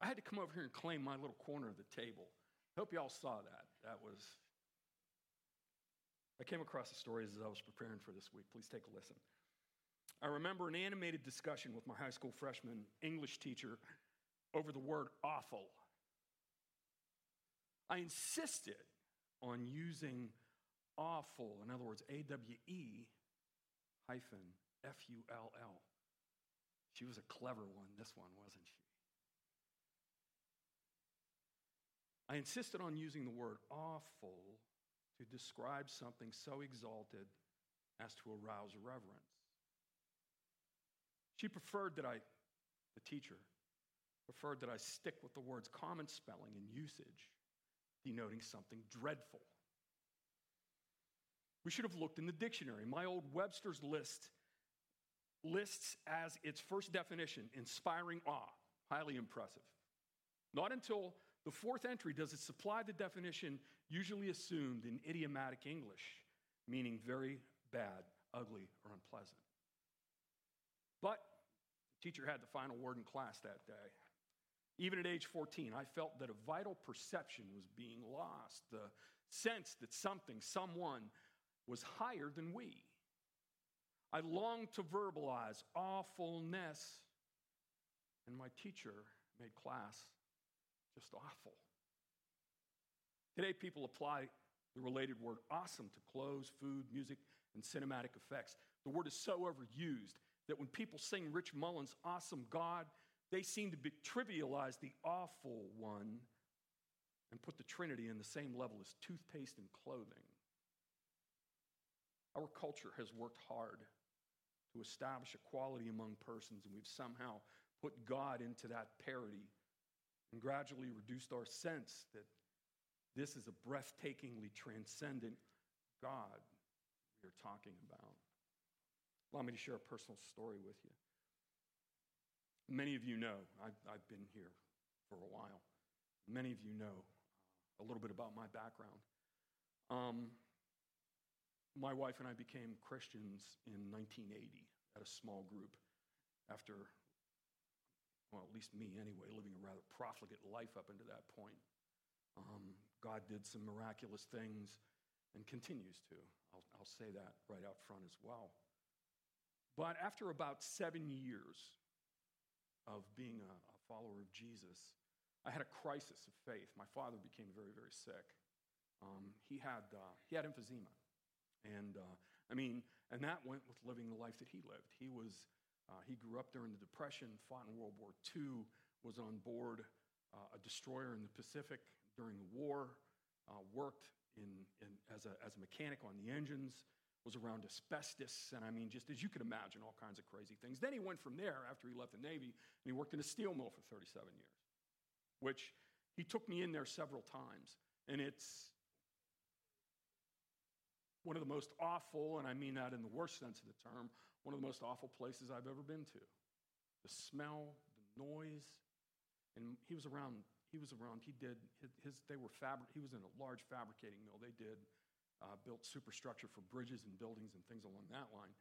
I had to come over here and claim my little corner of the table. Hope y'all saw that. That was. I came across the stories as I was preparing for this week. Please take a listen. I remember an animated discussion with my high school freshman English teacher over the word awful. I insisted on using awful, in other words, A W E hyphen F U L L. She was a clever one, this one, wasn't she? I insisted on using the word awful to describe something so exalted as to arouse reverence. She preferred that I, the teacher, preferred that I stick with the words common spelling and usage, denoting something dreadful. We should have looked in the dictionary. My old Webster's list lists as its first definition inspiring awe, highly impressive. Not until the fourth entry does it supply the definition usually assumed in idiomatic English, meaning very bad, ugly, or unpleasant. But the teacher had the final word in class that day. Even at age 14, I felt that a vital perception was being lost, the sense that something, someone was higher than we. I longed to verbalize awfulness, and my teacher made class just awful. Today, people apply the related word awesome to clothes, food, music, and cinematic effects. The word is so overused that when people sing Rich Mullins' Awesome God, they seem to be, trivialize the awful one and put the Trinity in the same level as toothpaste and clothing. Our culture has worked hard to establish equality among persons, and we've somehow put God into that parity and gradually reduced our sense that this is a breathtakingly transcendent God we are talking about. Allow me to share a personal story with you. Many of you know, I've, I've been here for a while. Many of you know uh, a little bit about my background. Um, my wife and I became Christians in 1980 at a small group after, well, at least me anyway, living a rather profligate life up until that point. Um, God did some miraculous things and continues to. I'll, I'll say that right out front as well. But after about seven years of being a, a follower of Jesus, I had a crisis of faith. My father became very, very sick. Um, he, had, uh, he had emphysema. And uh, I mean, and that went with living the life that he lived. He was, uh, he grew up during the Depression, fought in World War II, was on board uh, a destroyer in the Pacific during the war, uh, worked in, in, as, a, as a mechanic on the engines, was around asbestos, and I mean, just as you can imagine, all kinds of crazy things. Then he went from there after he left the Navy, and he worked in a steel mill for 37 years, which he took me in there several times. And it's one of the most awful, and I mean that in the worst sense of the term, one of the most awful places I've ever been to. The smell, the noise, and he was around. He was around. He did his. They were fabric. He was in a large fabricating mill. They did uh, built superstructure for bridges and buildings and things along that line.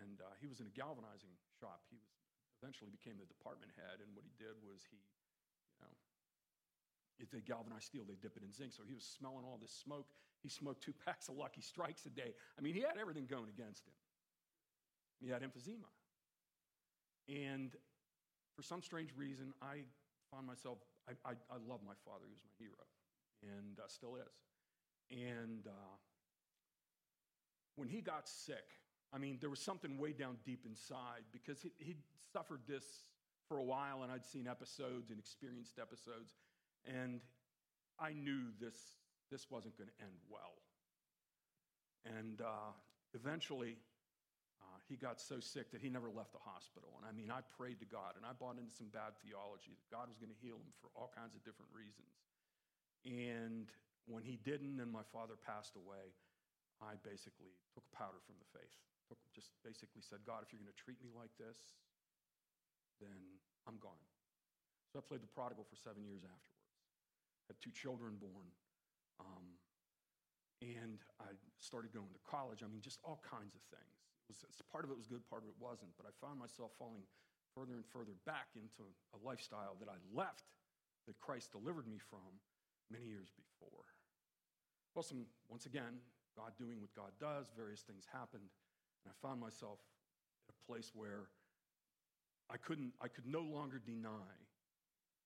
And uh, he was in a galvanizing shop. He was eventually became the department head. And what he did was he, you know, if they galvanize steel, they dip it in zinc. So he was smelling all this smoke. He smoked two packs of Lucky Strikes a day. I mean, he had everything going against him. He had emphysema. And for some strange reason, I found myself, I, I, I love my father. He was my hero and uh, still is. And uh, when he got sick, I mean, there was something way down deep inside because he, he'd suffered this for a while, and I'd seen episodes and experienced episodes. And I knew this, this wasn't going to end well. And uh, eventually, uh, he got so sick that he never left the hospital. And I mean, I prayed to God and I bought into some bad theology that God was going to heal him for all kinds of different reasons. And when he didn't and my father passed away, I basically took powder from the faith. Took, just basically said, God, if you're going to treat me like this, then I'm gone. So I played the prodigal for seven years afterwards had two children born. Um, and I started going to college. I mean, just all kinds of things. Was, part of it was good, part of it wasn't. But I found myself falling further and further back into a lifestyle that I left that Christ delivered me from many years before. Well, some, once again, God doing what God does, various things happened, and I found myself at a place where I couldn't, I could no longer deny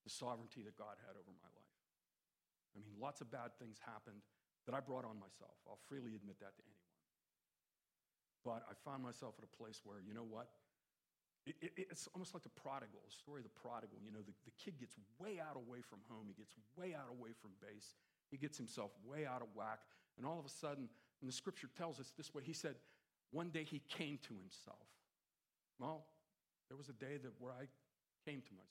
the sovereignty that God had over my life. I mean, lots of bad things happened that I brought on myself. I'll freely admit that to anyone. But I found myself at a place where, you know what? It, it, it's almost like the prodigal, the story of the prodigal. You know, the, the kid gets way out away from home. He gets way out away from base. He gets himself way out of whack. And all of a sudden, and the scripture tells us this way, he said, one day he came to himself. Well, there was a day that where I came to myself.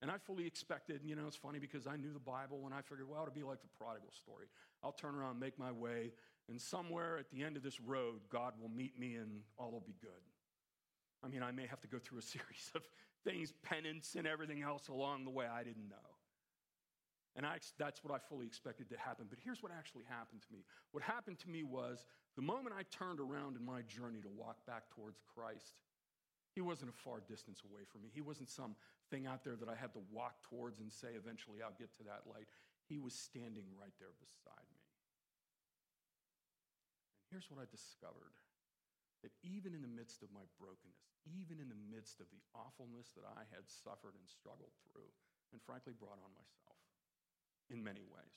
And I fully expected, you know, it's funny because I knew the Bible and I figured, well, it'll be like the prodigal story. I'll turn around, make my way, and somewhere at the end of this road, God will meet me and all will be good. I mean, I may have to go through a series of things, penance and everything else along the way I didn't know. And I, that's what I fully expected to happen. But here's what actually happened to me. What happened to me was the moment I turned around in my journey to walk back towards Christ, he wasn't a far distance away from me. He wasn't some thing out there that I had to walk towards and say, eventually I'll get to that light. He was standing right there beside me. Here's what I discovered that even in the midst of my brokenness, even in the midst of the awfulness that I had suffered and struggled through, and frankly brought on myself in many ways,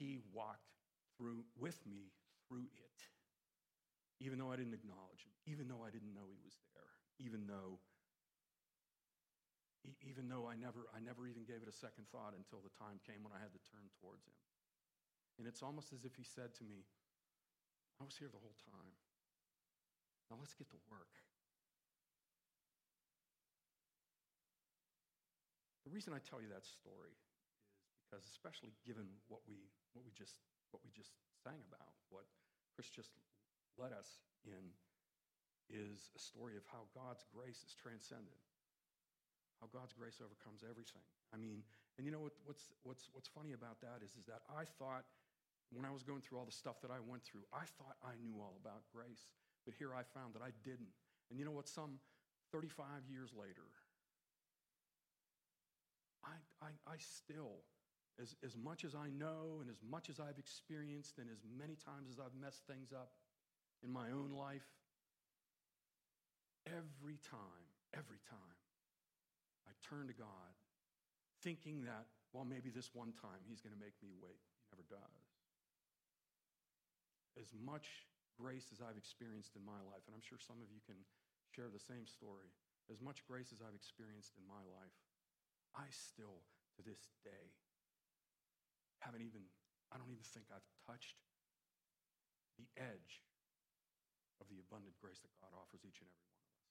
he walked through with me through it even though I didn't acknowledge him, even though I didn't know he was there, even though even though I never, I never even gave it a second thought until the time came when I had to turn towards him. And it's almost as if he said to me, I was here the whole time. Now let's get to work. The reason I tell you that story is because, especially given what we, what we, just, what we just sang about, what Chris just led us in is a story of how God's grace is transcendent, how God's grace overcomes everything. I mean, and you know what, what's, what's, what's funny about that is, is that I thought, when I was going through all the stuff that I went through, I thought I knew all about grace. But here I found that I didn't. And you know what? Some 35 years later, I, I, I still, as, as much as I know and as much as I've experienced and as many times as I've messed things up, in my own life, every time, every time, I turn to God thinking that, well, maybe this one time he's going to make me wait. He never does. As much grace as I've experienced in my life, and I'm sure some of you can share the same story, as much grace as I've experienced in my life, I still, to this day, haven't even, I don't even think I've touched the edge of the abundant grace that God offers each and every one of us.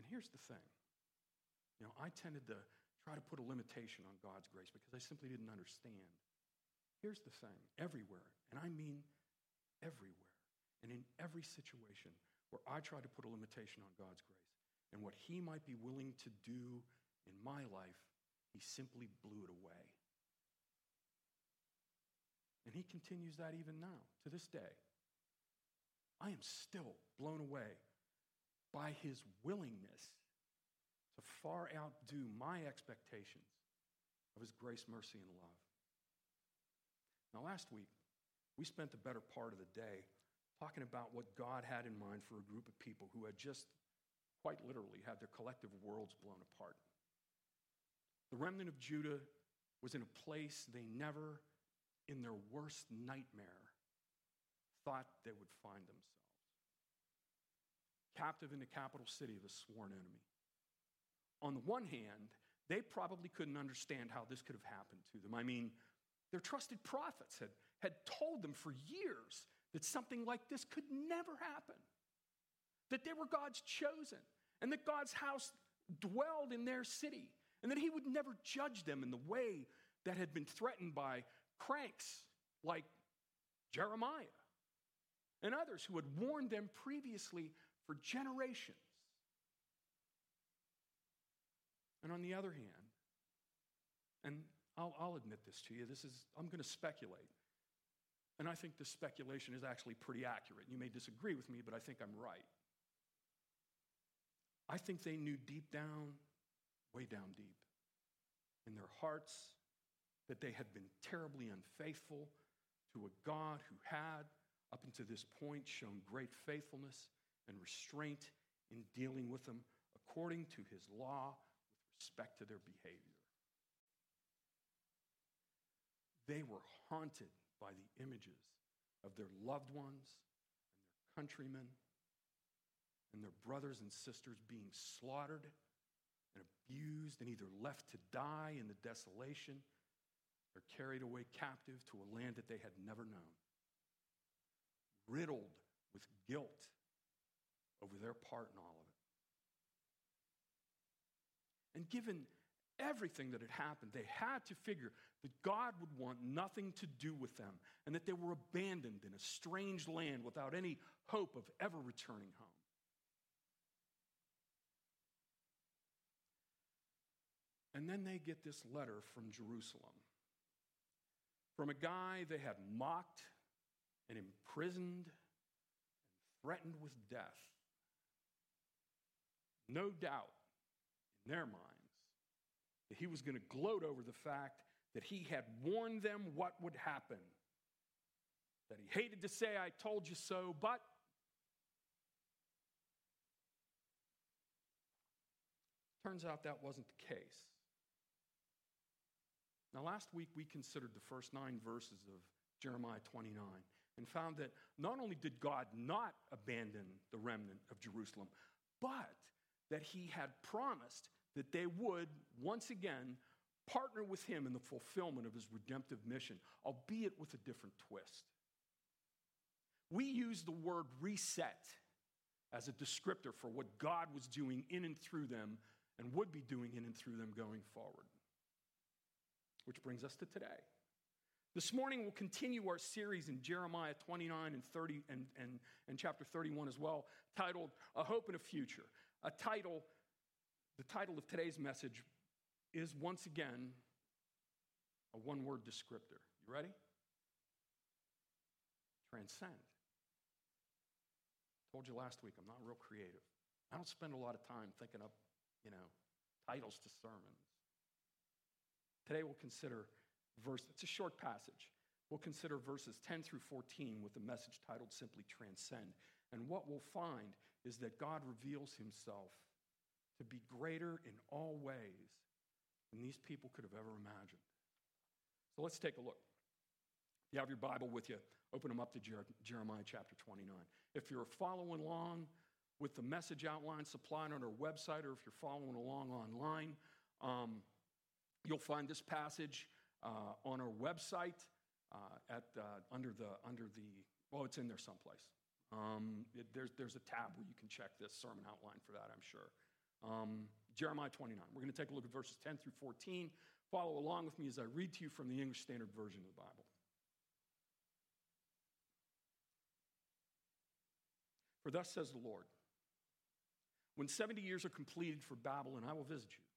And here's the thing you know, I tended to try to put a limitation on God's grace because I simply didn't understand. Here's the thing everywhere, and I mean everywhere, and in every situation where I try to put a limitation on God's grace and what He might be willing to do in my life, He simply blew it away. And he continues that even now, to this day. I am still blown away by his willingness to far outdo my expectations of his grace, mercy, and love. Now, last week, we spent the better part of the day talking about what God had in mind for a group of people who had just quite literally had their collective worlds blown apart. The remnant of Judah was in a place they never in their worst nightmare, thought they would find themselves. Captive in the capital city of a sworn enemy. On the one hand, they probably couldn't understand how this could have happened to them. I mean, their trusted prophets had, had told them for years that something like this could never happen, that they were God's chosen, and that God's house dwelled in their city, and that He would never judge them in the way that had been threatened by cranks like Jeremiah and others who had warned them previously for generations. And on the other hand, and I'll, I'll admit this to you, this is, I'm going to speculate. And I think this speculation is actually pretty accurate. You may disagree with me, but I think I'm right. I think they knew deep down, way down deep, in their hearts that they had been terribly unfaithful to a God who had, up until this point, shown great faithfulness and restraint in dealing with them according to his law respect to their behavior. They were haunted by the images of their loved ones and their countrymen and their brothers and sisters being slaughtered and abused and either left to die in the desolation or carried away captive to a land that they had never known, riddled with guilt over their part in all of it. And given everything that had happened, they had to figure that God would want nothing to do with them and that they were abandoned in a strange land without any hope of ever returning home. And then they get this letter from Jerusalem from a guy they had mocked and imprisoned and threatened with death. No doubt their minds that he was going to gloat over the fact that he had warned them what would happen. That he hated to say, I told you so, but turns out that wasn't the case. Now, last week we considered the first nine verses of Jeremiah 29 and found that not only did God not abandon the remnant of Jerusalem, but that he had promised that they would once again partner with him in the fulfillment of his redemptive mission, albeit with a different twist. We use the word reset as a descriptor for what God was doing in and through them and would be doing in and through them going forward. Which brings us to today. This morning, we'll continue our series in Jeremiah 29 and 30 and, and, and chapter 31 as well, titled A Hope and a Future. A title, the title of today's message is once again a one word descriptor. You ready? Transcend. Told you last week, I'm not real creative. I don't spend a lot of time thinking up, you know, titles to sermons. Today we'll consider verse, it's a short passage. We'll consider verses 10 through 14 with a message titled simply Transcend. And what we'll find is that God reveals himself to be greater in all ways than these people could have ever imagined. So let's take a look. If you have your Bible with you, open them up to Jeremiah chapter 29. If you're following along with the message outline supplied on our website, or if you're following along online, um, You'll find this passage uh, on our website uh, at, uh, under, the, under the, well, it's in there someplace. Um, it, there's, there's a tab where you can check this sermon outline for that, I'm sure. Um, Jeremiah 29. We're going to take a look at verses 10 through 14. Follow along with me as I read to you from the English Standard Version of the Bible. For thus says the Lord When 70 years are completed for Babylon, I will visit you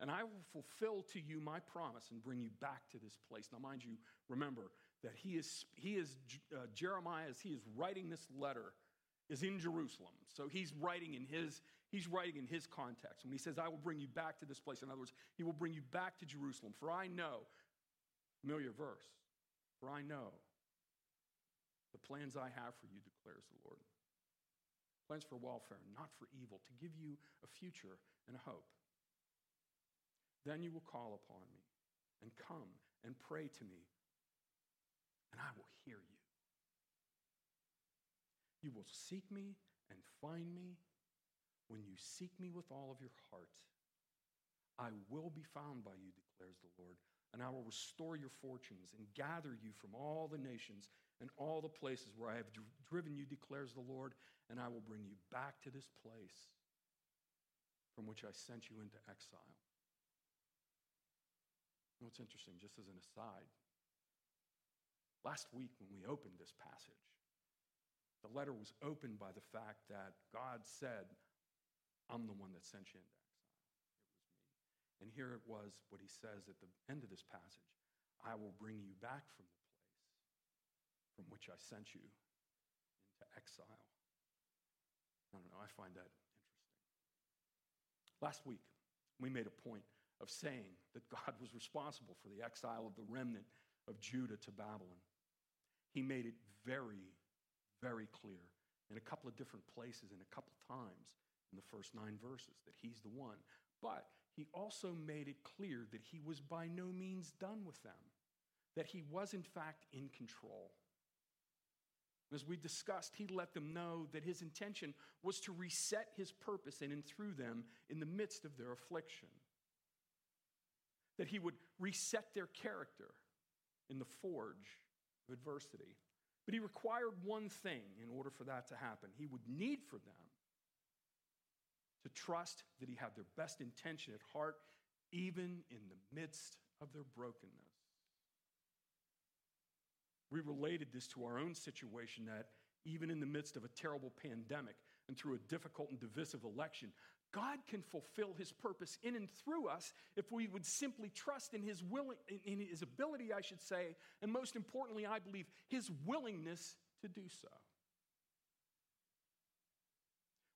and I will fulfill to you my promise and bring you back to this place. Now, mind you, remember that he is, he is uh, Jeremiah, as he is writing this letter, is in Jerusalem. So he's writing in his, he's writing in his context. When he says, I will bring you back to this place, in other words, he will bring you back to Jerusalem. For I know, familiar verse, for I know the plans I have for you, declares the Lord. Plans for welfare, not for evil, to give you a future and a hope. Then you will call upon me and come and pray to me, and I will hear you. You will seek me and find me when you seek me with all of your heart. I will be found by you, declares the Lord, and I will restore your fortunes and gather you from all the nations and all the places where I have driven you, declares the Lord, and I will bring you back to this place from which I sent you into exile. You know, it's interesting, just as an aside. Last week, when we opened this passage, the letter was opened by the fact that God said, I'm the one that sent you into exile. It was me. And here it was what he says at the end of this passage I will bring you back from the place from which I sent you into exile. I don't know, I find that interesting. Last week, we made a point of saying that God was responsible for the exile of the remnant of Judah to Babylon. He made it very, very clear in a couple of different places and a couple of times in the first nine verses that he's the one. But he also made it clear that he was by no means done with them, that he was in fact in control. As we discussed, he let them know that his intention was to reset his purpose in and through them in the midst of their affliction. That he would reset their character in the forge of adversity. But he required one thing in order for that to happen. He would need for them to trust that he had their best intention at heart, even in the midst of their brokenness. We related this to our own situation that even in the midst of a terrible pandemic and through a difficult and divisive election, God can fulfill his purpose in and through us if we would simply trust in his willing in his ability, I should say, and most importantly, I believe his willingness to do so.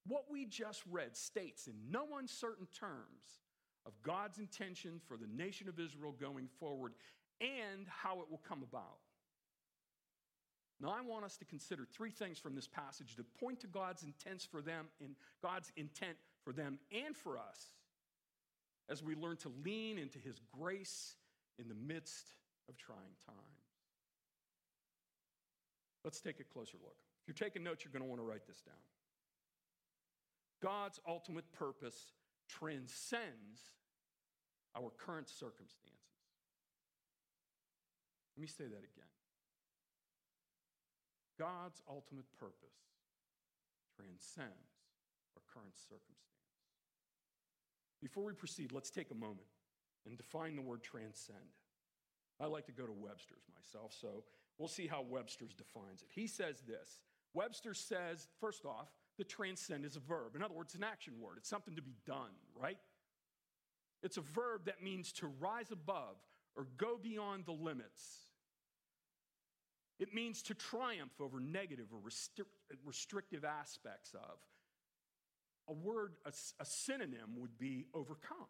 What we just read states in no uncertain terms of God's intention for the nation of Israel going forward and how it will come about. Now, I want us to consider three things from this passage that point to God's intent for them and God's intent for them and for us as we learn to lean into His grace in the midst of trying times. Let's take a closer look. If you're taking notes, you're going to want to write this down. God's ultimate purpose transcends our current circumstances. Let me say that again. God's ultimate purpose transcends our current circumstance. Before we proceed, let's take a moment and define the word transcend. I like to go to Webster's myself, so we'll see how Webster's defines it. He says this Webster says, first off, the transcend is a verb. In other words, it's an action word, it's something to be done, right? It's a verb that means to rise above or go beyond the limits. It means to triumph over negative or restrictive aspects of. A word, a, a synonym would be overcome.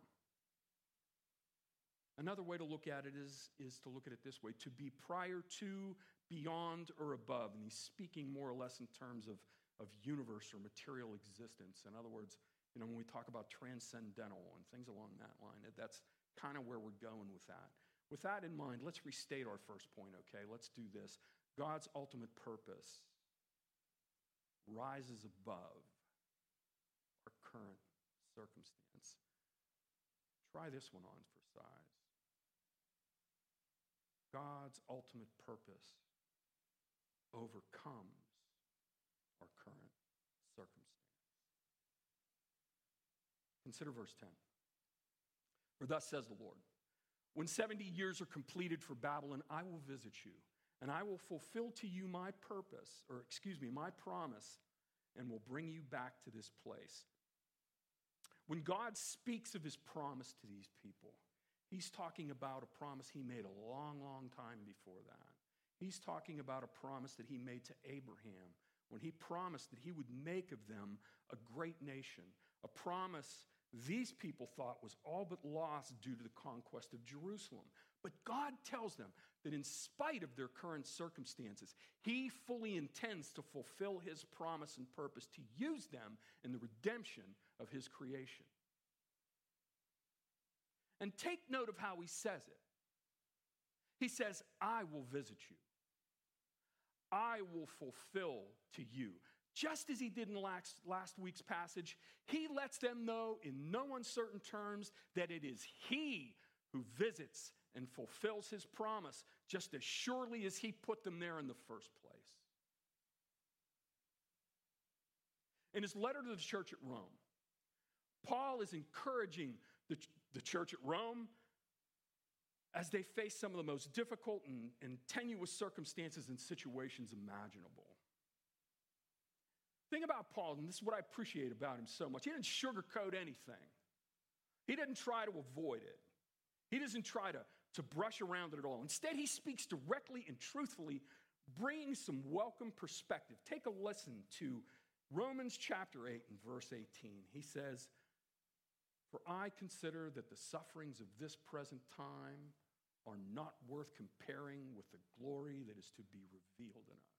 Another way to look at it is, is to look at it this way to be prior to, beyond, or above. And he's speaking more or less in terms of, of universe or material existence. In other words, you know, when we talk about transcendental and things along that line, that's kind of where we're going with that. With that in mind, let's restate our first point, okay? Let's do this. God's ultimate purpose rises above our current circumstance. Try this one on for size. God's ultimate purpose overcomes our current circumstance. Consider verse 10. For thus says the Lord When 70 years are completed for Babylon, I will visit you and I will fulfill to you my purpose, or excuse me, my promise, and will bring you back to this place. When God speaks of his promise to these people, he's talking about a promise he made a long, long time before that. He's talking about a promise that he made to Abraham when he promised that he would make of them a great nation, a promise these people thought was all but lost due to the conquest of Jerusalem. But God tells them that in spite of their current circumstances, He fully intends to fulfill His promise and purpose to use them in the redemption of His creation. And take note of how He says it. He says, I will visit you. I will fulfill to you. Just as he did in last, last week's passage, he lets them know in no uncertain terms that it is he who visits and fulfills his promise just as surely as he put them there in the first place. In his letter to the church at Rome, Paul is encouraging the, the church at Rome as they face some of the most difficult and, and tenuous circumstances and situations imaginable. Thing about Paul, and this is what I appreciate about him so much, he didn't sugarcoat anything. He didn't try to avoid it. He doesn't try to, to brush around it at all. Instead, he speaks directly and truthfully, bringing some welcome perspective. Take a listen to Romans chapter 8 and verse 18. He says, For I consider that the sufferings of this present time are not worth comparing with the glory that is to be revealed in us.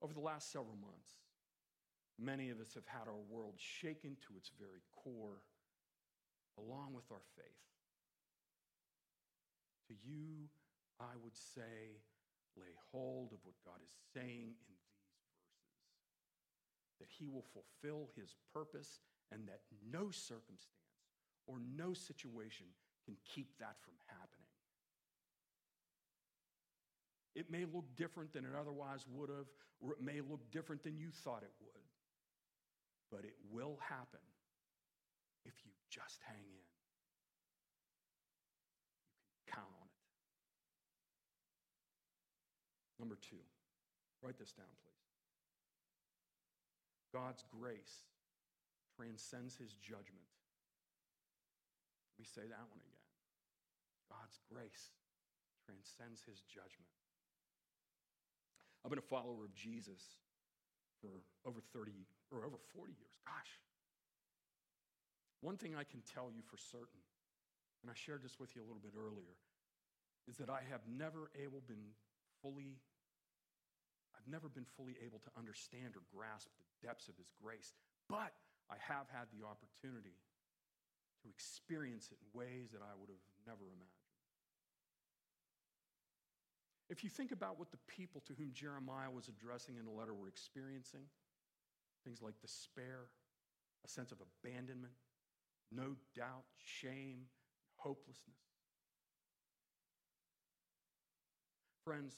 Over the last several months, many of us have had our world shaken to its very core, along with our faith. To you, I would say, lay hold of what God is saying in that He will fulfill His purpose and that no circumstance or no situation can keep that from happening. It may look different than it otherwise would have, or it may look different than you thought it would. But it will happen if you just hang in. You can count on it. Number two, write this down, please. God's grace transcends his judgment. Let me say that one again. God's grace transcends his judgment. I've been a follower of Jesus for over 30 or over 40 years. Gosh. One thing I can tell you for certain, and I shared this with you a little bit earlier, is that I have never able been fully I've never been fully able to understand or grasp the depths of his grace, but I have had the opportunity to experience it in ways that I would have never imagined. If you think about what the people to whom Jeremiah was addressing in the letter were experiencing, things like despair, a sense of abandonment, no doubt, shame, hopelessness. Friends,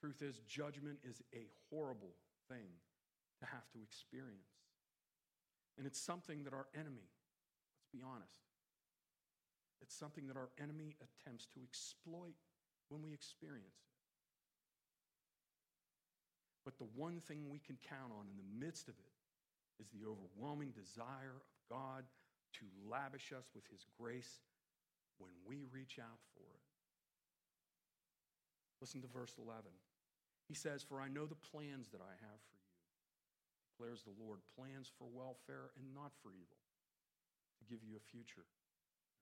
truth is, judgment is a horrible thing to have to experience. And it's something that our enemy, let's be honest, it's something that our enemy attempts to exploit when we experience it. But the one thing we can count on in the midst of it is the overwhelming desire of God to lavish us with His grace when we reach out for it. Listen to verse 11. He says, For I know the plans that I have for declares the Lord plans for welfare and not for evil, to give you a future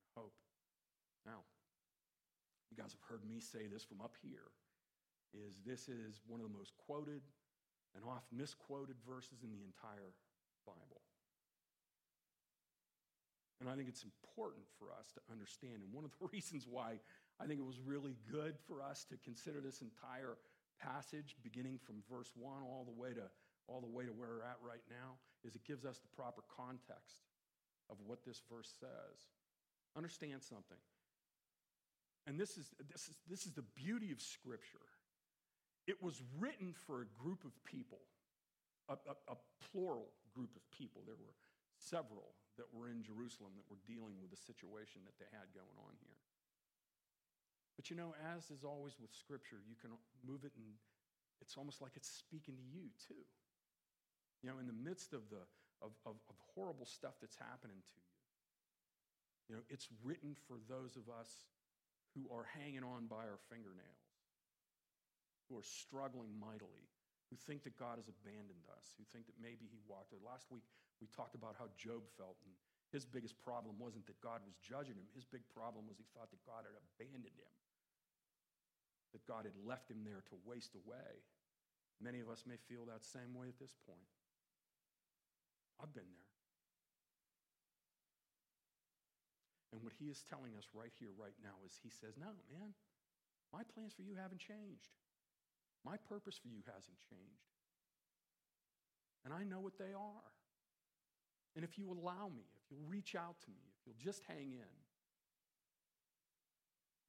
and hope. Now, you guys have heard me say this from up here, is this is one of the most quoted and oft misquoted verses in the entire Bible. And I think it's important for us to understand. And one of the reasons why I think it was really good for us to consider this entire passage, beginning from verse 1 all the way to, all the way to where we're at right now, is it gives us the proper context of what this verse says. Understand something. And this is, this, is, this is the beauty of Scripture. It was written for a group of people, a, a, a, plural group of people. There were several that were in Jerusalem that were dealing with the situation that they had going on here. But you know, as is always with Scripture, you can move it and it's almost like it's speaking to you too. You know, in the midst of the of, of, of horrible stuff that's happening to you. You know, it's written for those of us who are hanging on by our fingernails, who are struggling mightily, who think that God has abandoned us, who think that maybe He walked away. Last week, we talked about how Job felt, and his biggest problem wasn't that God was judging him. His big problem was he thought that God had abandoned him, that God had left him there to waste away. Many of us may feel that same way at this point. I've been there. And what he is telling us right here, right now, is he says, No, man, my plans for you haven't changed. My purpose for you hasn't changed. And I know what they are. And if you allow me, if you'll reach out to me, if you'll just hang in,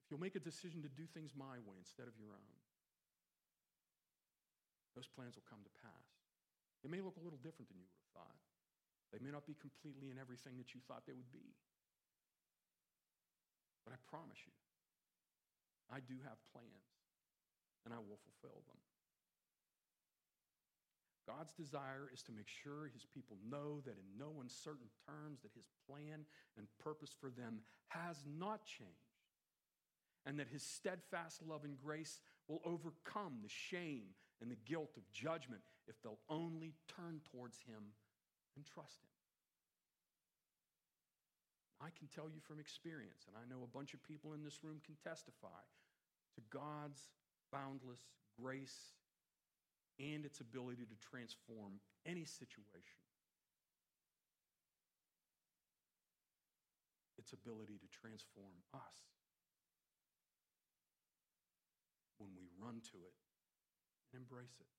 if you'll make a decision to do things my way instead of your own, those plans will come to pass. It may look a little different than you would have thought. They may not be completely in everything that you thought they would be. But I promise you, I do have plans, and I will fulfill them. God's desire is to make sure his people know that in no uncertain terms that his plan and purpose for them has not changed and that his steadfast love and grace will overcome the shame and the guilt of judgment if they'll only turn towards Him and trust Him. I can tell you from experience, and I know a bunch of people in this room can testify to God's boundless grace and its ability to transform any situation. Its ability to transform us when we run to it and embrace it.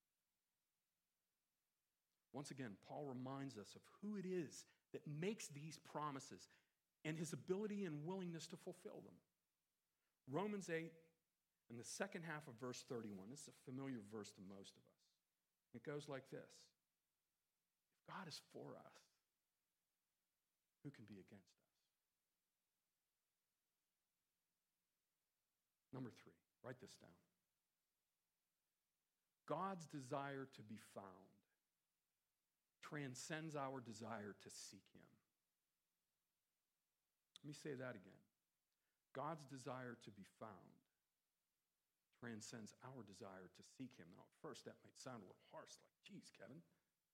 Once again, Paul reminds us of who it is that makes these promises and his ability and willingness to fulfill them. Romans 8 and the second half of verse 31. This is a familiar verse to most of us. It goes like this If God is for us, who can be against us? Number three, write this down. God's desire to be found transcends our desire to seek Him. Let me say that again. God's desire to be found transcends our desire to seek Him. Now, at first, that might sound a little harsh, like, geez, Kevin,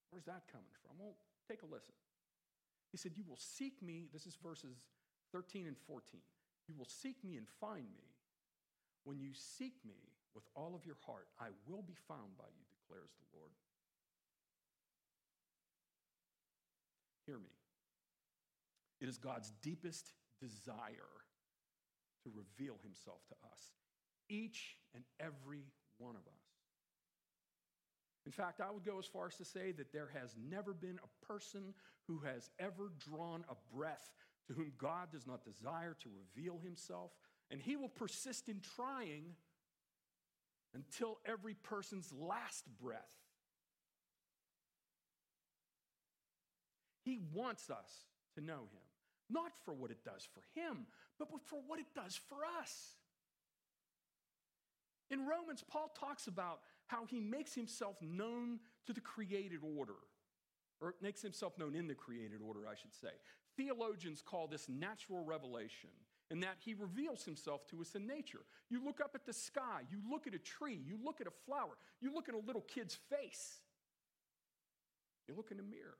where's that coming from? Well, take a listen. He said, You will seek me, this is verses 13 and 14. You will seek me and find me. When you seek me with all of your heart, I will be found by you, declares the Lord. Hear me. It is God's deepest desire to reveal himself to us, each and every one of us. In fact, I would go as far as to say that there has never been a person who has ever drawn a breath to whom God does not desire to reveal himself, and he will persist in trying until every person's last breath. He wants us to know him not for what it does for him, but for what it does for us. In Romans, Paul talks about how he makes himself known to the created order, or makes himself known in the created order, I should say. Theologians call this natural revelation, in that he reveals himself to us in nature. You look up at the sky, you look at a tree, you look at a flower, you look at a little kid's face, you look in a mirror.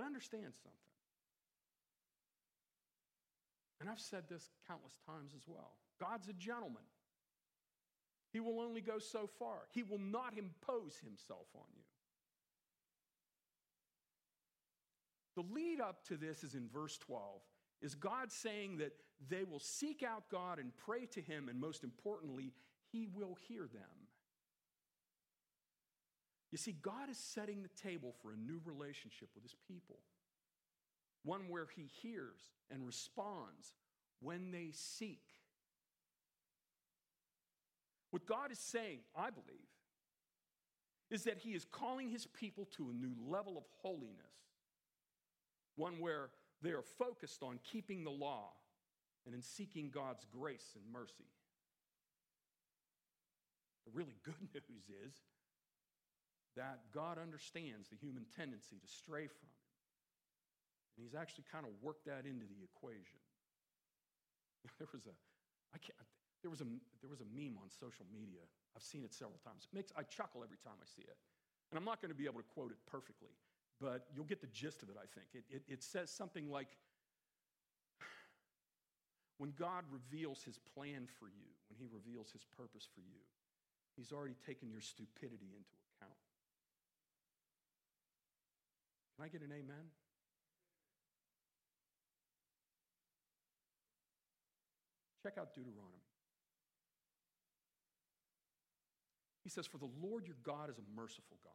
But understand something. And I've said this countless times as well God's a gentleman. He will only go so far, He will not impose Himself on you. The lead up to this is in verse 12. Is God saying that they will seek out God and pray to Him, and most importantly, He will hear them? You see, God is setting the table for a new relationship with his people, one where he hears and responds when they seek. What God is saying, I believe, is that he is calling his people to a new level of holiness, one where they are focused on keeping the law and in seeking God's grace and mercy. The really good news is that God understands the human tendency to stray from Him. And He's actually kind of worked that into the equation. There was a, I can't, there was a, there was a meme on social media. I've seen it several times. It makes, I chuckle every time I see it. And I'm not going to be able to quote it perfectly, but you'll get the gist of it, I think. It, it, it says something like, when God reveals his plan for you, when he reveals his purpose for you, he's already taken your stupidity into Can I get an amen? Check out Deuteronomy. He says, For the Lord your God is a merciful God.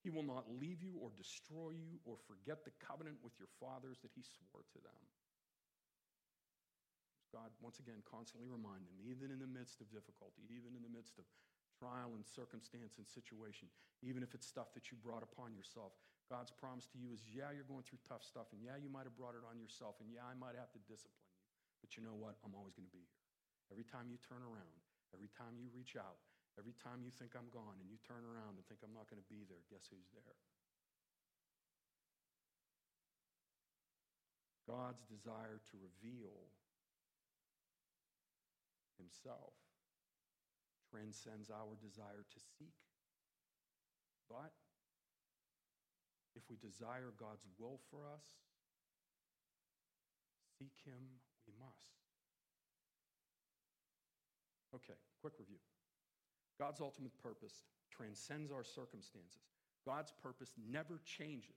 He will not leave you or destroy you or forget the covenant with your fathers that he swore to them. God, once again, constantly remind them, even in the midst of difficulty, even in the midst of trial and circumstance and situation, even if it's stuff that you brought upon yourself, God's promise to you is, yeah, you're going through tough stuff, and yeah, you might have brought it on yourself, and yeah, I might have to discipline you. But you know what? I'm always going to be here. Every time you turn around, every time you reach out, every time you think I'm gone and you turn around and think I'm not going to be there, guess who's there? God's desire to reveal himself transcends our desire to seek. But if we desire God's will for us, seek him we must. Okay, quick review. God's ultimate purpose transcends our circumstances. God's purpose never changes,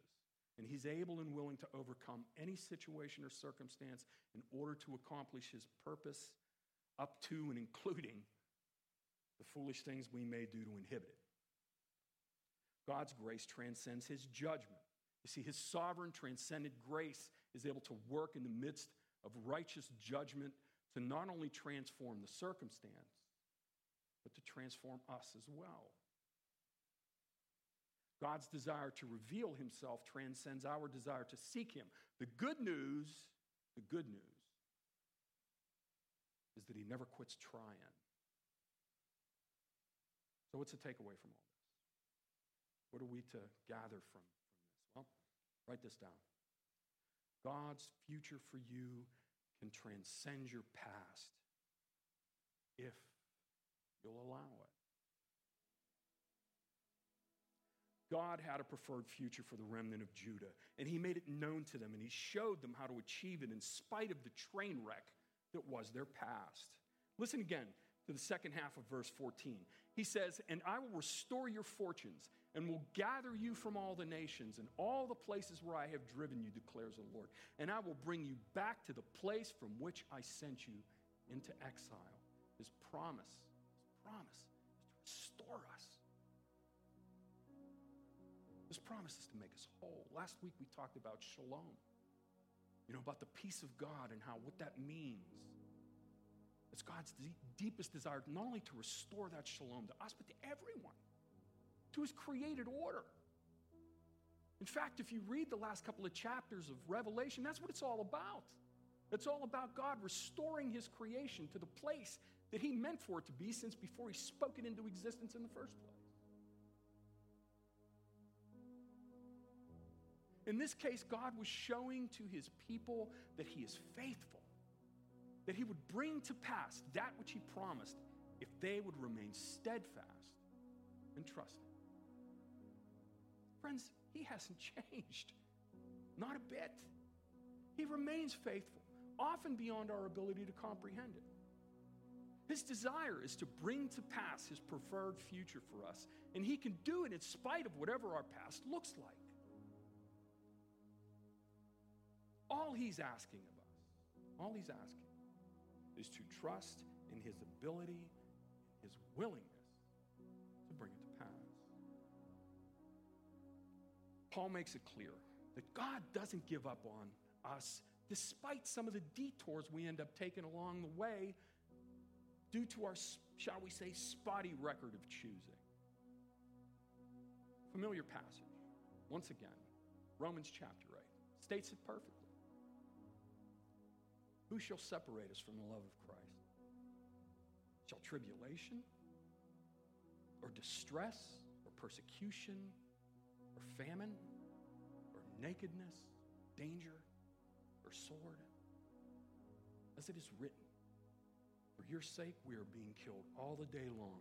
and He's able and willing to overcome any situation or circumstance in order to accomplish His purpose, up to and including the foolish things we may do to inhibit it. God's grace transcends His judgment. You see, His sovereign, transcendent grace is able to work in the midst of righteous judgment to not only transform the circumstance, but to transform us as well. God's desire to reveal himself transcends our desire to seek him. The good news, the good news, is that he never quits trying. So, what's the takeaway from all? What are we to gather from, from this? Well, write this down. God's future for you can transcend your past if you'll allow it. God had a preferred future for the remnant of Judah, and he made it known to them, and he showed them how to achieve it in spite of the train wreck that was their past. Listen again to the second half of verse 14. He says, And I will restore your fortunes, and will gather you from all the nations and all the places where I have driven you, declares the Lord. And I will bring you back to the place from which I sent you into exile. His promise, his promise is to restore us. This promise is to make us whole. Last week we talked about shalom. You know, about the peace of God and how what that means. It's God's deepest desire not only to restore that shalom to us, but to everyone, to his created order. In fact, if you read the last couple of chapters of Revelation, that's what it's all about. It's all about God restoring his creation to the place that he meant for it to be since before he spoke it into existence in the first place. In this case, God was showing to his people that he is faithful, that he would bring to pass that which he promised if they would remain steadfast and trust him. Friends, he hasn't changed, not a bit. He remains faithful, often beyond our ability to comprehend it. His desire is to bring to pass his preferred future for us, and he can do it in spite of whatever our past looks like. All he's asking of us, all he's asking, is to trust in his ability, his willingness Paul makes it clear that God doesn't give up on us despite some of the detours we end up taking along the way due to our, shall we say, spotty record of choosing. Familiar passage, once again, Romans chapter 8, states it perfectly. Who shall separate us from the love of Christ? Shall tribulation or distress or persecution famine or nakedness, danger or sword? As it is written, for your sake we are being killed all the day long.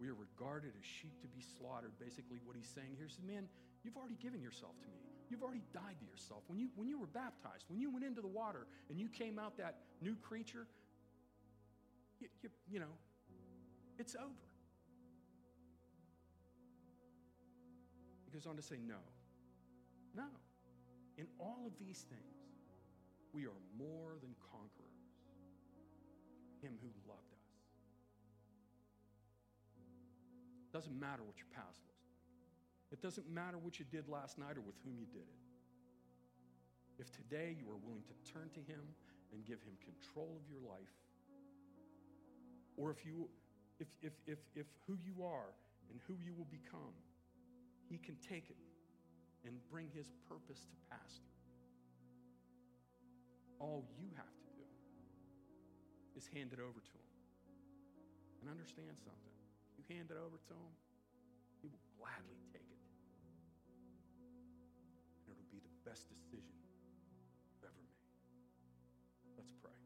We are regarded as sheep to be slaughtered. Basically, what he's saying here is, man, you've already given yourself to me. You've already died to yourself. When you, when you were baptized, when you went into the water and you came out that new creature, you, you, you know, it's over. Goes on to say, no. No. In all of these things, we are more than conquerors. Him who loved us. Doesn't matter what your past looks like. it doesn't matter what you did last night or with whom you did it. If today you are willing to turn to Him and give Him control of your life, or if you if if if if who you are and who you will become, he can take it and bring His purpose to pass through. All you have to do is hand it over to Him. And understand something. You hand it over to Him, He will gladly take it. And it'll be the best decision you've ever made. Let's pray.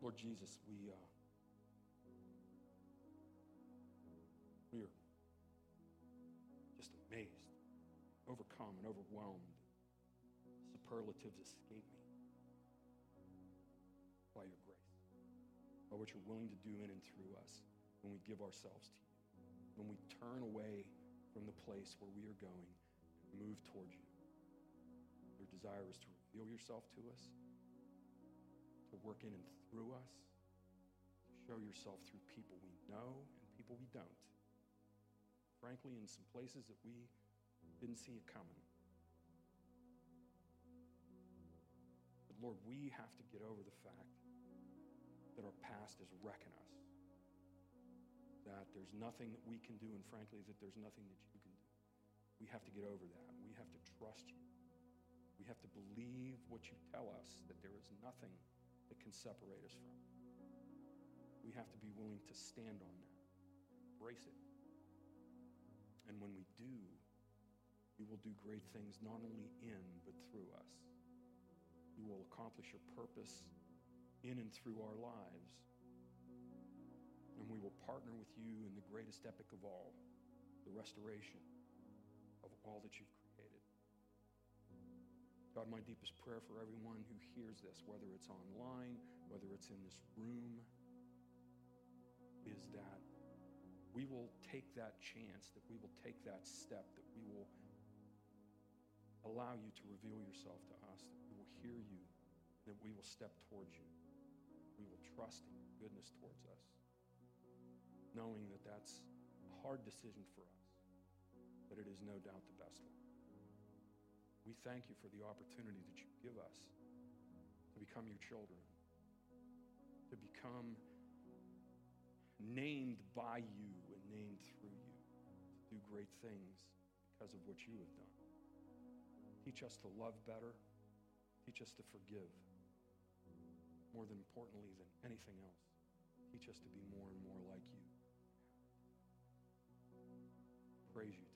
Lord Jesus, we. Uh, we are just amazed, overcome, and overwhelmed. Superlatives escape me by your grace, by what you're willing to do in and through us when we give ourselves to you, when we turn away from the place where we are going and move towards you. Your desire is to reveal yourself to us, to work in and through us, to show yourself through people we know and people we don't. Frankly, in some places that we didn't see it coming. But Lord, we have to get over the fact that our past is wrecking us. That there's nothing that we can do, and frankly, that there's nothing that you can do. We have to get over that. We have to trust you. We have to believe what you tell us, that there is nothing that can separate us from. We have to be willing to stand on that, embrace it. And when we do, you will do great things not only in, but through us. You will accomplish your purpose in and through our lives. And we will partner with you in the greatest epic of all, the restoration of all that you've created. God, my deepest prayer for everyone who hears this, whether it's online, whether it's in this room, is that we will take that chance, that we will take that step, that we will allow you to reveal yourself to us, that we will hear you, that we will step towards you. We will trust in your goodness towards us, knowing that that's a hard decision for us, but it is no doubt the best one. We thank you for the opportunity that you give us to become your children, to become named by you and named through you, to do great things because of what you have done. Teach us to love better. Teach us to forgive. More than importantly than anything else, teach us to be more and more like you. Praise you.